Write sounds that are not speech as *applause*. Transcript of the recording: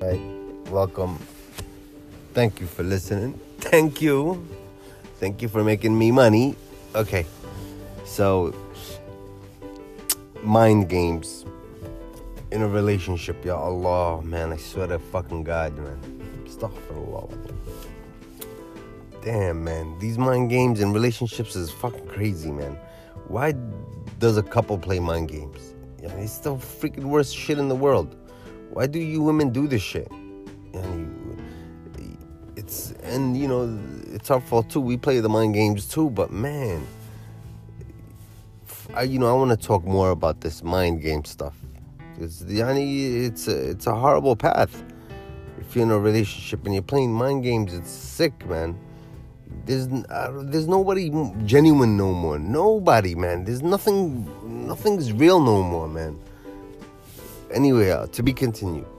Right. Welcome. Thank you for listening. *laughs* Thank you. Thank you for making me money. Okay. So, mind games in a relationship. Ya Allah, man. I swear to fucking God, man. stop for Astaghfirullah. Damn, man. These mind games in relationships is fucking crazy, man. Why does a couple play mind games? Yeah, it's the freaking worst shit in the world. Why do you women do this shit? it's and you know it's our fault too. We play the mind games too, but man, I you know I want to talk more about this mind game stuff. It's yani, it's a, it's a horrible path. If you're in a relationship and you're playing mind games, it's sick, man. There's uh, there's nobody genuine no more. Nobody, man. There's nothing. Nothing's real no more, man. Anyway, uh, to be continued.